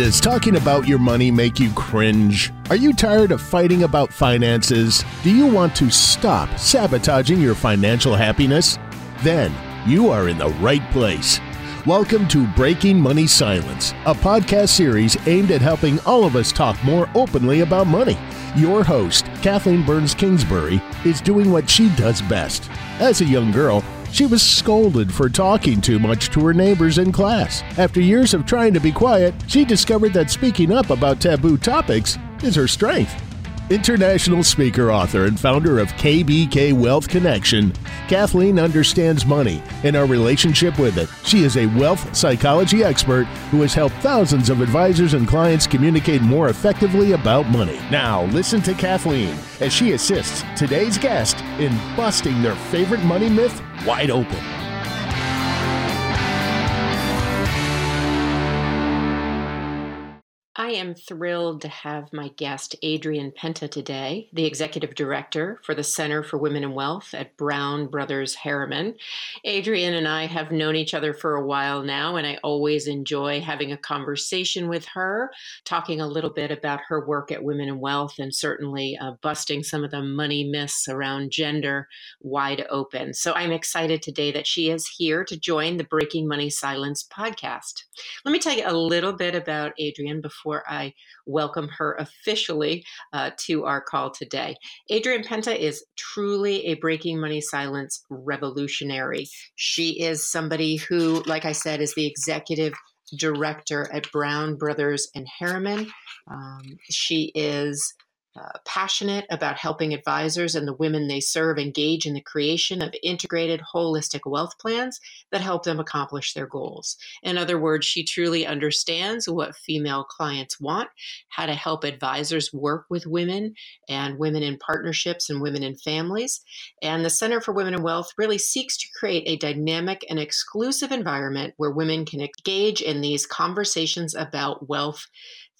Does talking about your money make you cringe? Are you tired of fighting about finances? Do you want to stop sabotaging your financial happiness? Then you are in the right place. Welcome to Breaking Money Silence, a podcast series aimed at helping all of us talk more openly about money. Your host, Kathleen Burns Kingsbury, is doing what she does best. As a young girl, she was scolded for talking too much to her neighbors in class. After years of trying to be quiet, she discovered that speaking up about taboo topics is her strength. International speaker, author, and founder of KBK Wealth Connection, Kathleen understands money and our relationship with it. She is a wealth psychology expert who has helped thousands of advisors and clients communicate more effectively about money. Now, listen to Kathleen as she assists today's guest in busting their favorite money myth wide open. I am thrilled to have my guest, Adrienne Penta, today, the Executive Director for the Center for Women and Wealth at Brown Brothers Harriman. Adrienne and I have known each other for a while now, and I always enjoy having a conversation with her, talking a little bit about her work at Women and Wealth, and certainly uh, busting some of the money myths around gender wide open. So I'm excited today that she is here to join the Breaking Money Silence podcast. Let me tell you a little bit about Adrienne before before I welcome her officially uh, to our call today. Adrienne Penta is truly a Breaking Money Silence revolutionary. She is somebody who, like I said, is the executive director at Brown Brothers and Harriman. Um, she is uh, passionate about helping advisors and the women they serve engage in the creation of integrated, holistic wealth plans that help them accomplish their goals. In other words, she truly understands what female clients want, how to help advisors work with women and women in partnerships and women in families. And the Center for Women and Wealth really seeks to create a dynamic and exclusive environment where women can engage in these conversations about wealth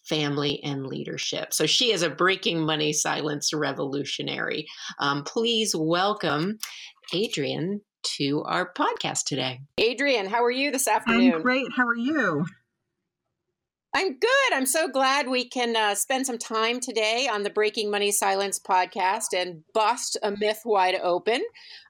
family, and leadership. So she is a breaking money silence revolutionary. Um, please welcome Adrienne to our podcast today. Adrienne, how are you this afternoon? I'm great. How are you? I'm good. I'm so glad we can uh, spend some time today on the Breaking Money Silence podcast and bust a myth wide open.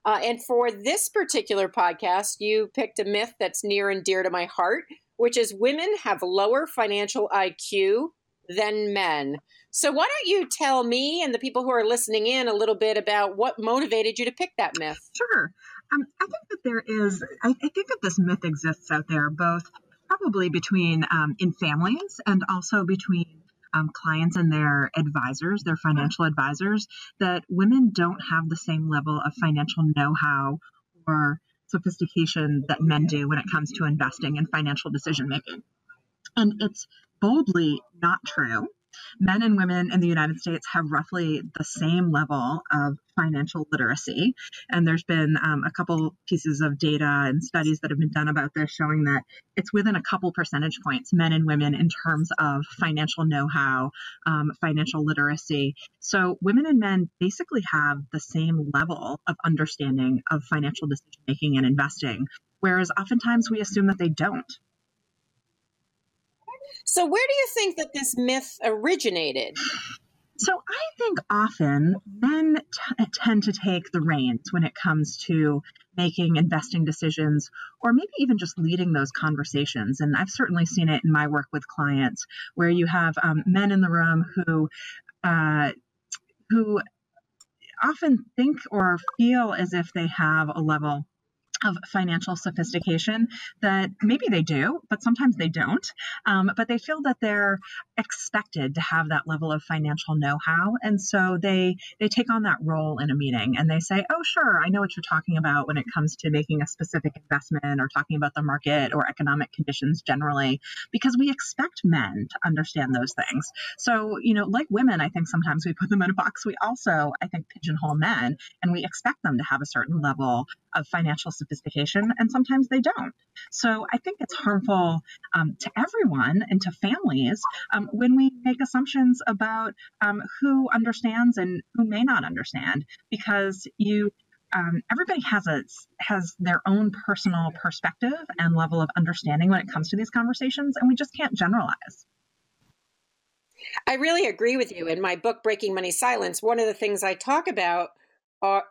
Uh, and for this particular podcast, you picked a myth that's near and dear to my heart, which is women have lower financial IQ than men. So, why don't you tell me and the people who are listening in a little bit about what motivated you to pick that myth? Sure. Um, I think that there is, I, I, think that this myth exists out there, both probably between um, in families and also between um, clients and their advisors, their financial advisors, that women don't have the same level of financial know how or sophistication that men do when it comes to investing and financial decision making. And it's boldly not true. Men and women in the United States have roughly the same level of financial literacy. And there's been um, a couple pieces of data and studies that have been done about this showing that it's within a couple percentage points, men and women, in terms of financial know how, um, financial literacy. So women and men basically have the same level of understanding of financial decision making and investing, whereas oftentimes we assume that they don't. So, where do you think that this myth originated? So, I think often men t- tend to take the reins when it comes to making investing decisions or maybe even just leading those conversations. And I've certainly seen it in my work with clients where you have um, men in the room who, uh, who often think or feel as if they have a level of financial sophistication that maybe they do, but sometimes they don't. Um, but they feel that they're expected to have that level of financial know-how, and so they they take on that role in a meeting and they say, "Oh, sure, I know what you're talking about when it comes to making a specific investment or talking about the market or economic conditions generally," because we expect men to understand those things. So, you know, like women, I think sometimes we put them in a box. We also, I think, pigeonhole men, and we expect them to have a certain level of financial sophistication, and sometimes they don't. So I think it's harmful um, to everyone and to families um, when we make assumptions about um, who understands and who may not understand, because you um, everybody has a has their own personal perspective and level of understanding when it comes to these conversations, and we just can't generalize. I really agree with you. In my book, Breaking Money Silence, one of the things I talk about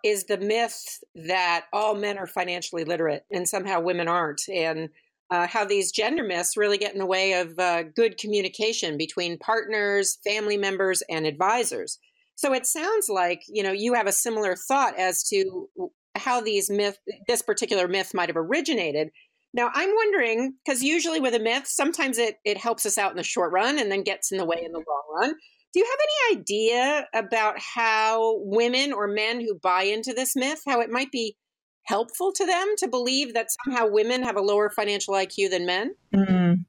is the myth that all men are financially literate and somehow women aren't, and uh, how these gender myths really get in the way of uh, good communication between partners, family members, and advisors. So it sounds like you know you have a similar thought as to how these myth, this particular myth, might have originated. Now I'm wondering because usually with a myth, sometimes it it helps us out in the short run and then gets in the way in the long run. Do you have any idea about how women or men who buy into this myth, how it might be helpful to them to believe that somehow women have a lower financial IQ than men? Mm.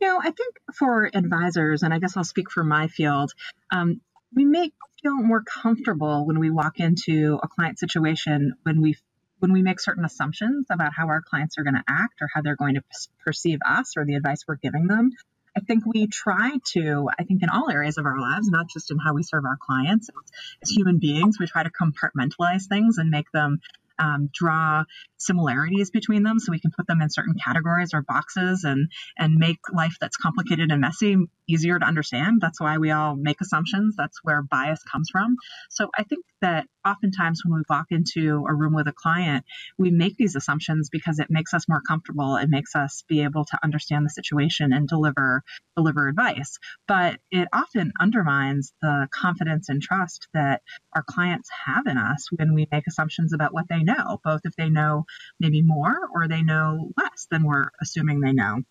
You know, I think for advisors, and I guess I'll speak for my field, um, we make feel more comfortable when we walk into a client situation when we when we make certain assumptions about how our clients are going to act or how they're going to perceive us or the advice we're giving them I think we try to, I think in all areas of our lives, not just in how we serve our clients, as human beings, we try to compartmentalize things and make them um, draw similarities between them so we can put them in certain categories or boxes and and make life that's complicated and messy easier to understand. That's why we all make assumptions. That's where bias comes from. So i think that oftentimes when we walk into a room with a client we make these assumptions because it makes us more comfortable. It makes us be able to understand the situation and deliver deliver advice. But it often undermines the confidence and trust that our clients have in us when we make assumptions about what they know both if they know maybe more or they know less than we're assuming they know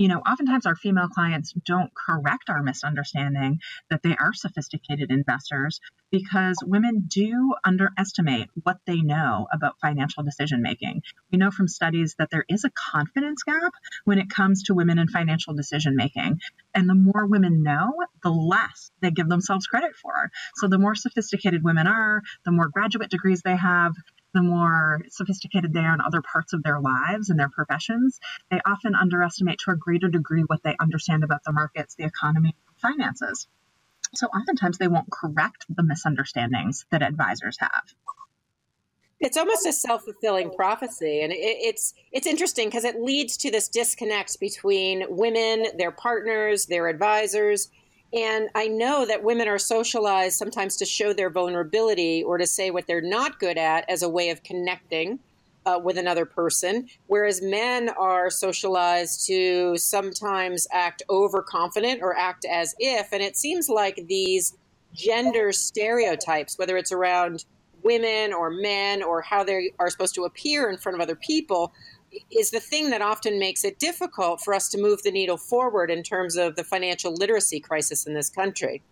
you know, oftentimes our female clients don't correct our misunderstanding that they are sophisticated investors because women do underestimate what they know about financial decision making. We know from studies that there is a confidence gap when it comes to women in financial decision making. And the more women know, the less they give themselves credit for. So the more sophisticated women are, the more graduate degrees they have, the more sophisticated they are in other parts of their lives and their professions, they often underestimate to a greater degree what they understand about the markets, the economy, finances. So oftentimes they won't correct the misunderstandings that advisors have. It's almost a self-fulfilling prophecy and it's it's interesting because it leads to this disconnect between women, their partners, their advisors, and I know that women are socialized sometimes to show their vulnerability or to say what they're not good at as a way of connecting uh, with another person, whereas men are socialized to sometimes act overconfident or act as if. And it seems like these gender stereotypes, whether it's around women or men or how they are supposed to appear in front of other people, is the thing that often makes it difficult for us to move the needle forward in terms of the financial literacy crisis in this country.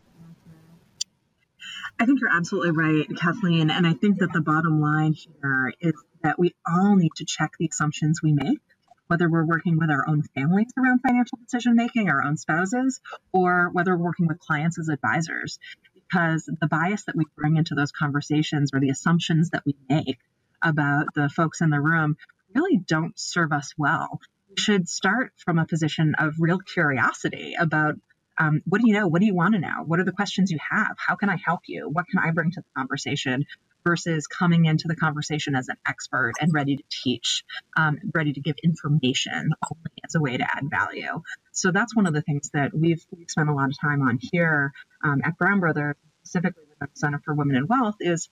I think you're absolutely right, Kathleen. And I think that the bottom line here is that we all need to check the assumptions we make, whether we're working with our own families around financial decision making, our own spouses, or whether we're working with clients as advisors. Because the bias that we bring into those conversations or the assumptions that we make about the folks in the room really don't serve us well. We should start from a position of real curiosity about um, what do you know? What do you want to know? What are the questions you have? How can I help you? What can I bring to the conversation? Versus coming into the conversation as an expert and ready to teach, um, ready to give information only as a way to add value. So that's one of the things that we've, we've spent a lot of time on here um, at Brown Brothers, specifically with the Center for Women and Wealth, is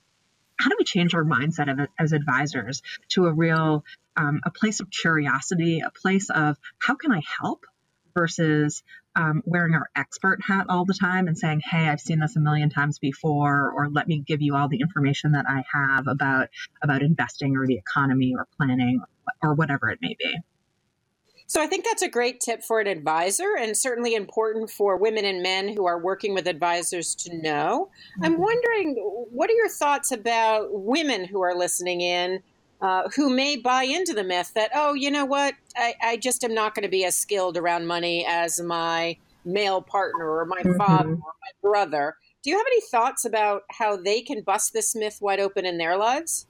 how do we change our mindset as advisors to a real um, a place of curiosity, a place of how can I help versus um, wearing our expert hat all the time and saying, "Hey, I've seen this a million times before," or "Let me give you all the information that I have about about investing or the economy or planning or, whatever it may be." So I think that's a great tip for an advisor and certainly important for women and men who are working with advisors to know. Mm-hmm. I'm wondering, what are your thoughts about women who are listening in uh, who may buy into the myth that, oh, you know what, I, I just am not going to be as skilled around money as my male partner or my mm-hmm. father or my brother. Do you have any thoughts about how they can bust this myth wide open in their lives?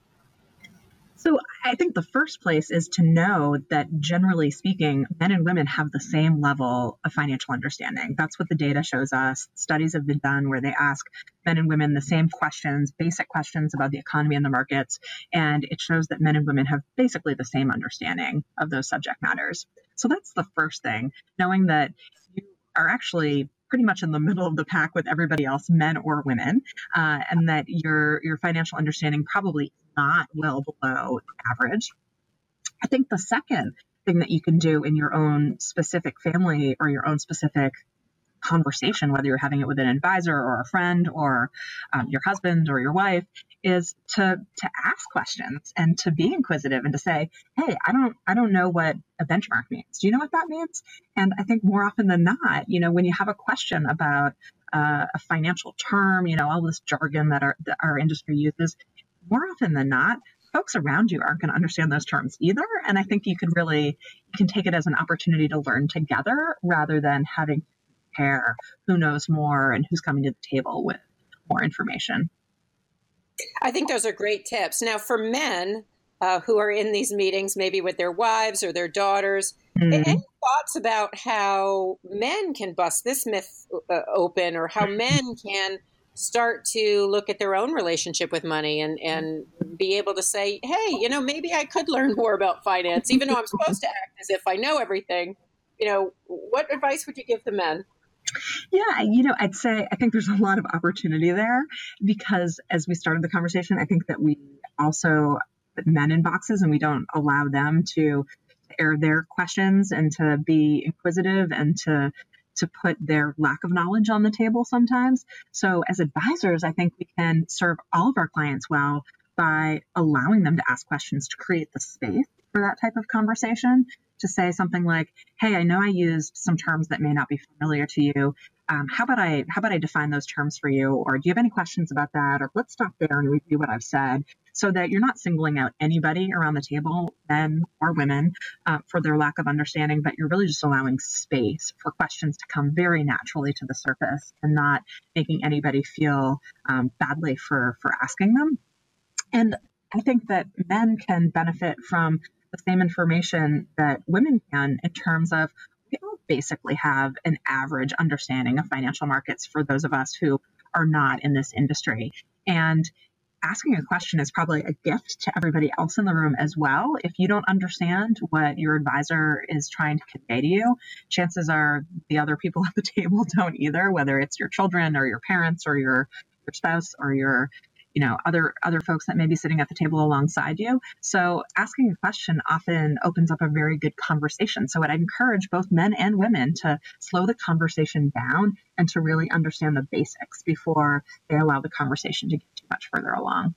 So I think the first place is to know that generally speaking, men and women have the same level of financial understanding. That's what the data shows us. Studies have been done where they ask men and women the same questions, basic questions about the economy and the markets, and it shows that men and women have basically the same understanding of those subject matters. So that's the first thing, knowing that you are actually pretty much in the middle of the pack with everybody else, men or women, uh, and that your your financial understanding probably not well below average. I think the second thing that you can do in your own specific family or your own specific conversation, whether you're having it with an advisor or a friend or um, your husband or your wife, is to to ask questions and to be inquisitive and to say, "Hey, I don't I don't know what a benchmark means. Do you know what that means?" And I think more often than not, you know, when you have a question about uh, a financial term, you know, all this jargon that our that our industry uses, more often than not, folks around you aren't going to understand those terms either. And I think you can really you can take it as an opportunity to learn together rather than having to compare who knows more and who's coming to the table with more information. I think those are great tips. Now, for men uh, who are in these meetings, maybe with their wives or their daughters, mm. any thoughts about how men can bust this myth uh, open or how men can start to look at their own relationship with money and, and be able to say, hey, you know, maybe I could learn more about finance, even though I'm supposed to act as if I know everything. You know, what advice would you give the men? Yeah, you know, I'd say I think there's a lot of opportunity there because as we started the conversation, I think that we also put men in boxes and we don't allow them to air their questions and to be inquisitive and to to put their lack of knowledge on the table sometimes. So as advisors, I think we can serve all of our clients well by allowing them to ask questions to create the space for that type of conversation to say something like, "Hey, I know I used some terms that may not be familiar to you. Um, how about I how about I define those terms for you? Or do you have any questions about that? Or let's stop there and review what I've said, so that you're not singling out anybody around the table, men or women, uh, for their lack of understanding, but you're really just allowing space for questions to come very naturally to the surface and not making anybody feel um, badly for for asking them. And I think that men can benefit from the same information that women can in terms of we all basically have an average understanding of financial markets for those of us who are not in this industry. And asking a question is probably a gift to everybody else in the room as well. If you don't understand what your advisor is trying to convey to you, chances are the other people at the table don't either, whether it's your children or your parents or your your spouse or your you know other other folks that may be sitting at the table alongside you so asking a question often opens up a very good conversation so i'd encourage both men and women to slow the conversation down and to really understand the basics before they allow the conversation to get too much further along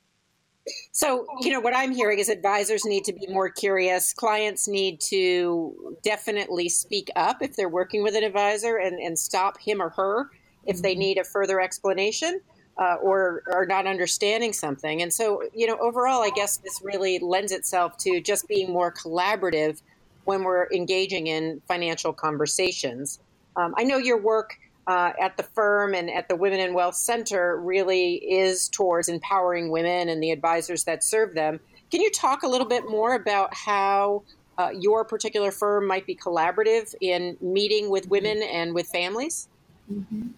so, you know, what I'm hearing is advisors need to be more curious. Clients need to definitely speak up if they're working with an advisor and, and stop him or her if they mm-hmm. need a further explanation uh, or are not understanding something. And so, you know, overall, I guess this really lends itself to just being more collaborative when we're engaging in financial conversations. Um, I know your work uh, at the firm and at the Women in Wealth Center really is towards empowering women and the advisors that serve them. Can you talk a little bit more about how uh, your particular firm might be collaborative in meeting with women and with families? Mm-hmm.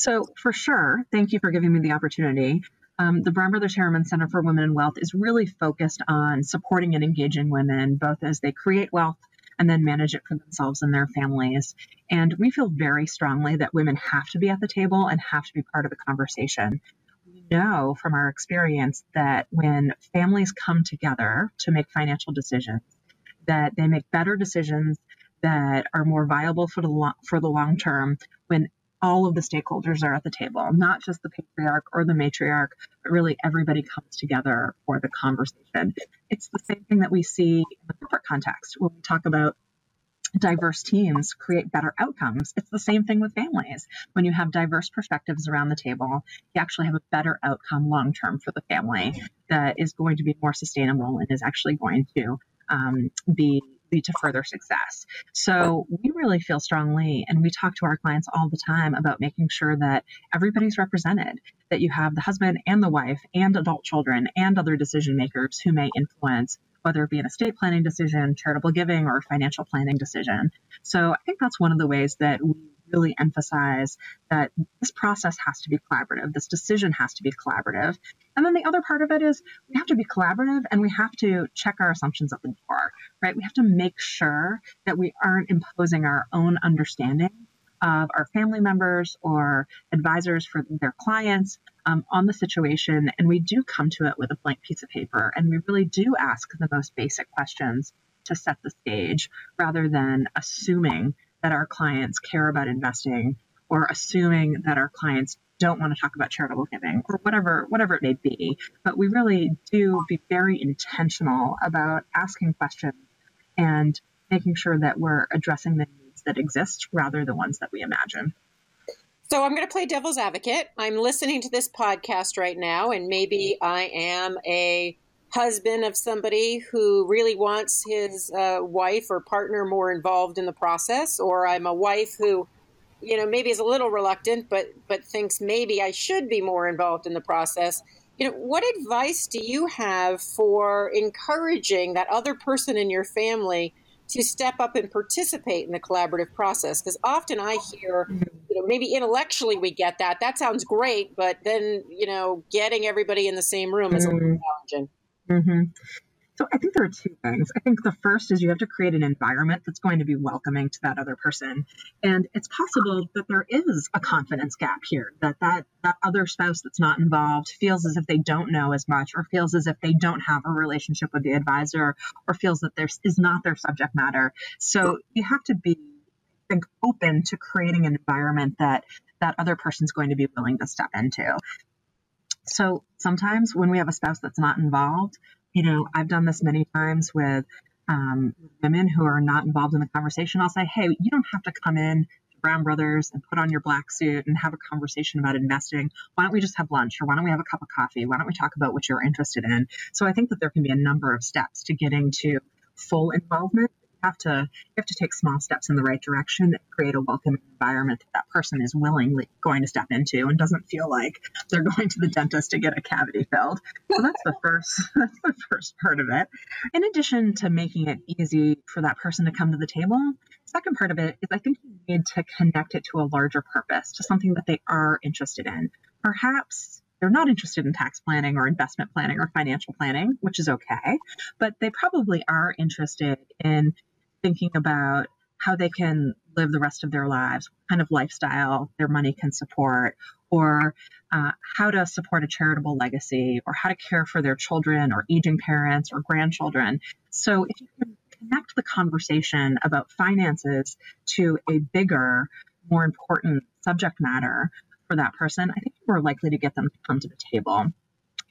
So, for sure, thank you for giving me the opportunity. Um, the Brown Brothers Harriman Center for Women and Wealth is really focused on supporting and engaging women both as they create wealth and then manage it for themselves and their families. And we feel very strongly that women have to be at the table and have to be part of the conversation. We know from our experience that when families come together to make financial decisions, that they make better decisions that are more viable for the lo- for the long term when all of the stakeholders are at the table, not just the patriarch or the matriarch, but really everybody comes together for the conversation. It's the same thing that we see in the corporate context when we talk about diverse teams create better outcomes. It's the same thing with families. When you have diverse perspectives around the table, you actually have a better outcome long term for the family that is going to be more sustainable and is actually going to um, be lead to further success. So we really feel strongly, and we talk to our clients all the time about making sure that everybody's represented, that you have the husband and the wife and adult children and other decision makers who may influence whether it be an estate planning decision, charitable giving, or financial planning decision. So I think that's one of the ways that we really emphasize that this process has to be collaborative. This decision has to be collaborative. And then the other part of it is we have to be collaborative and we have to check our assumptions at the door, right? We have to make sure that we aren't imposing our own understanding of our family members or advisors for their clients um, on the situation. And we do come to it with a blank piece of paper and we really do ask the most basic questions to set the stage rather than assuming that our clients care about investing or assuming that our clients don't want to talk about charitable giving or whatever whatever it may be. But we really do be very intentional about asking questions and making sure that we're addressing the needs that exist rather than the ones that we imagine. So I'm going to play devil's advocate. I'm listening to this podcast right now, and maybe mm-hmm. I am a husband of somebody who really wants his uh, wife or partner more involved in the process, or I'm a wife who, you know, maybe is a little reluctant, but but thinks maybe I should be more involved in the process. You know, what advice do you have for encouraging that other person in your family to step up and participate in the collaborative process? Because often I hear, you know, maybe intellectually we get that. That sounds great, but then, you know, getting everybody in the same room is a little mm-hmm. challenging. Mm-hmm. So I think there are two things. I think the first is you have to create an environment that's going to be welcoming to that other person. And it's possible that there is a confidence gap here, that that, that other spouse that's not involved feels as if they don't know as much or feels as if they don't have a relationship with the advisor or feels that there is not their subject matter. So you have to be I think open to creating an environment that that other person's going to be willing to step into. So sometimes when we have a spouse that's not involved, you know, I've done this many times with um, women who are not involved in the conversation. I'll say, hey, you don't have to come in to Brown Brothers and put on your black suit and have a conversation about investing. Why don't we just have lunch or why don't we have a cup of coffee? Why don't we talk about what you're interested in? So I think that there can be a number of steps to getting to full involvement have to you have to take small steps in the right direction that create a welcoming environment that that person is willingly going to step into and doesn't feel like they're going to the dentist to get a cavity filled. So that's the first that's the first part of it. In addition to making it easy for that person to come to the table, second part of it is I think you need to connect it to a larger purpose, to something that they are interested in. Perhaps they're not interested in tax planning or investment planning or financial planning, which is okay, but they probably are interested in thinking about how they can live the rest of their lives, what kind of lifestyle their money can support, or uh, how to support a charitable legacy, or how to care for their children or aging parents or grandchildren. So if you can connect the conversation about finances to a bigger, more important subject matter for that person, I think you're more likely to get them to come to the table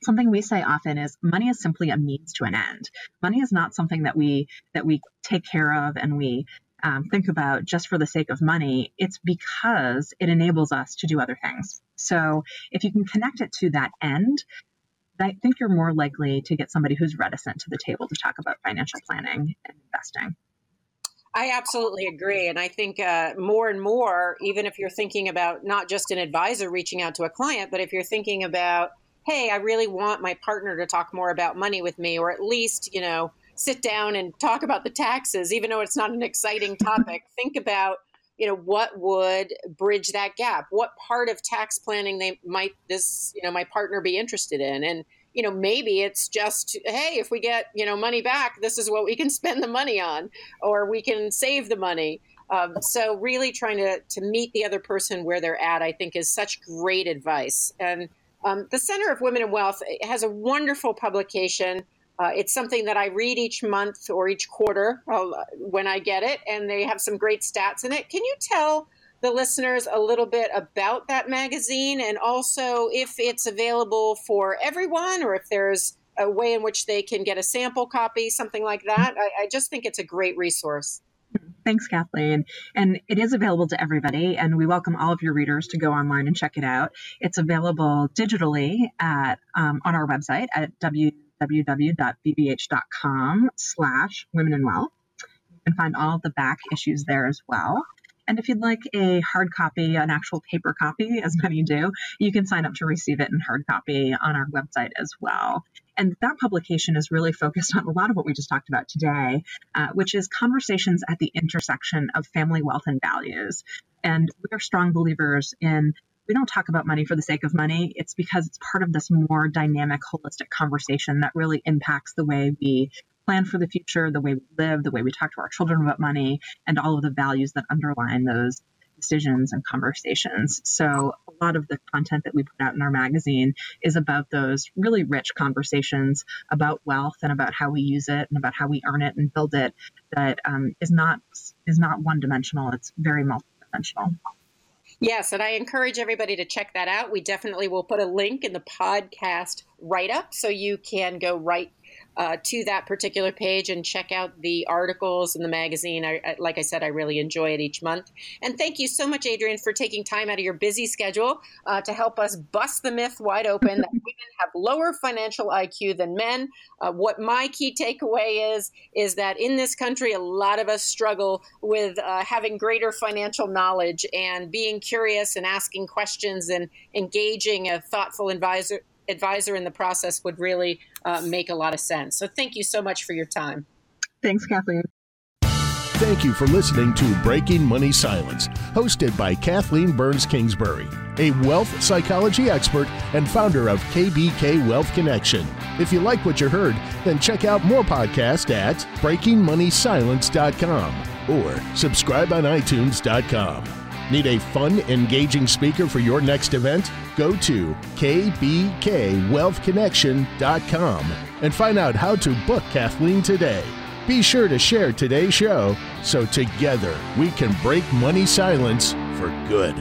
something we say often is money is simply a means to an end. Money is not something that we that we take care of and we um, think about just for the sake of money. It's because it enables us to do other things. So if you can connect it to that end, I think you're more likely to get somebody who's reticent to the table to talk about financial planning and investing. I absolutely agree. And I think uh, more and more, even if you're thinking about not just an advisor reaching out to a client, but if you're thinking about hey, I really want my partner to talk more about money with me, or at least, you know, sit down and talk about the taxes, even though it's not an exciting topic. Think about, you know, what would bridge that gap? What part of tax planning they might this, you know, my partner be interested in? And, you know, maybe it's just, hey, if we get, you know, money back, this is what we can spend the money on, or we can save the money. Um, so really trying to, to meet the other person where they're at, I think is such great advice. And um, the Center of Women and Wealth has a wonderful publication. Uh, it's something that I read each month or each quarter uh, when I get it, and they have some great stats in it. Can you tell the listeners a little bit about that magazine and also if it's available for everyone or if there's a way in which they can get a sample copy, something like that? I, I just think it's a great resource. Thanks, Kathleen. And it is available to everybody, and we welcome all of your readers to go online and check it out. It's available digitally at um, on our website at www.bbh.com slash women in wealth. You can find all of the back issues there as well. And if you'd like a hard copy, an actual paper copy, as many do, you can sign up to receive it in hard copy on our website as well. And that publication is really focused on a lot of what we just talked about today, uh, which is conversations at the intersection of family wealth and values. And we're strong believers in we don't talk about money for the sake of money. It's because it's part of this more dynamic, holistic conversation that really impacts the way we plan for the future, the way we live, the way we talk to our children about money, and all of the values that underline those decisions and conversations. So, a lot of the content that we put out in our magazine is about those really rich conversations about wealth and about how we use it and about how we earn it and build it. That um, is not is not one dimensional. It's very multidimensional. Yes, and I encourage everybody to check that out. We definitely will put a link in the podcast write up so you can go right uh, to that particular page and check out the articles in the magazine. I, I, like I said, I really enjoy it each month. And thank you so much, Adrienne, for taking time out of your busy schedule uh, to help us bust the myth wide open that women have lower financial IQ than men. Uh, what my key takeaway is is that in this country, a lot of us struggle with uh, having greater financial knowledge and being curious and asking questions and engaging a thoughtful advisor advisor in the process would really uh, make a lot of sense. So thank you so much for your time. Thanks, Kathleen. Thank you for listening to Breaking Money Silence, hosted by Kathleen Burns Kingsbury, a wealth psychology expert and founder of KBK Wealth Connection. If you like what you heard, then check out more podcasts at breakingmoneysilence.com or subscribe on itunes.com. Need a fun, engaging speaker for your next event? Go to kbkwealthconnection.com and find out how to book Kathleen today. Be sure to share today's show so together we can break money silence for good.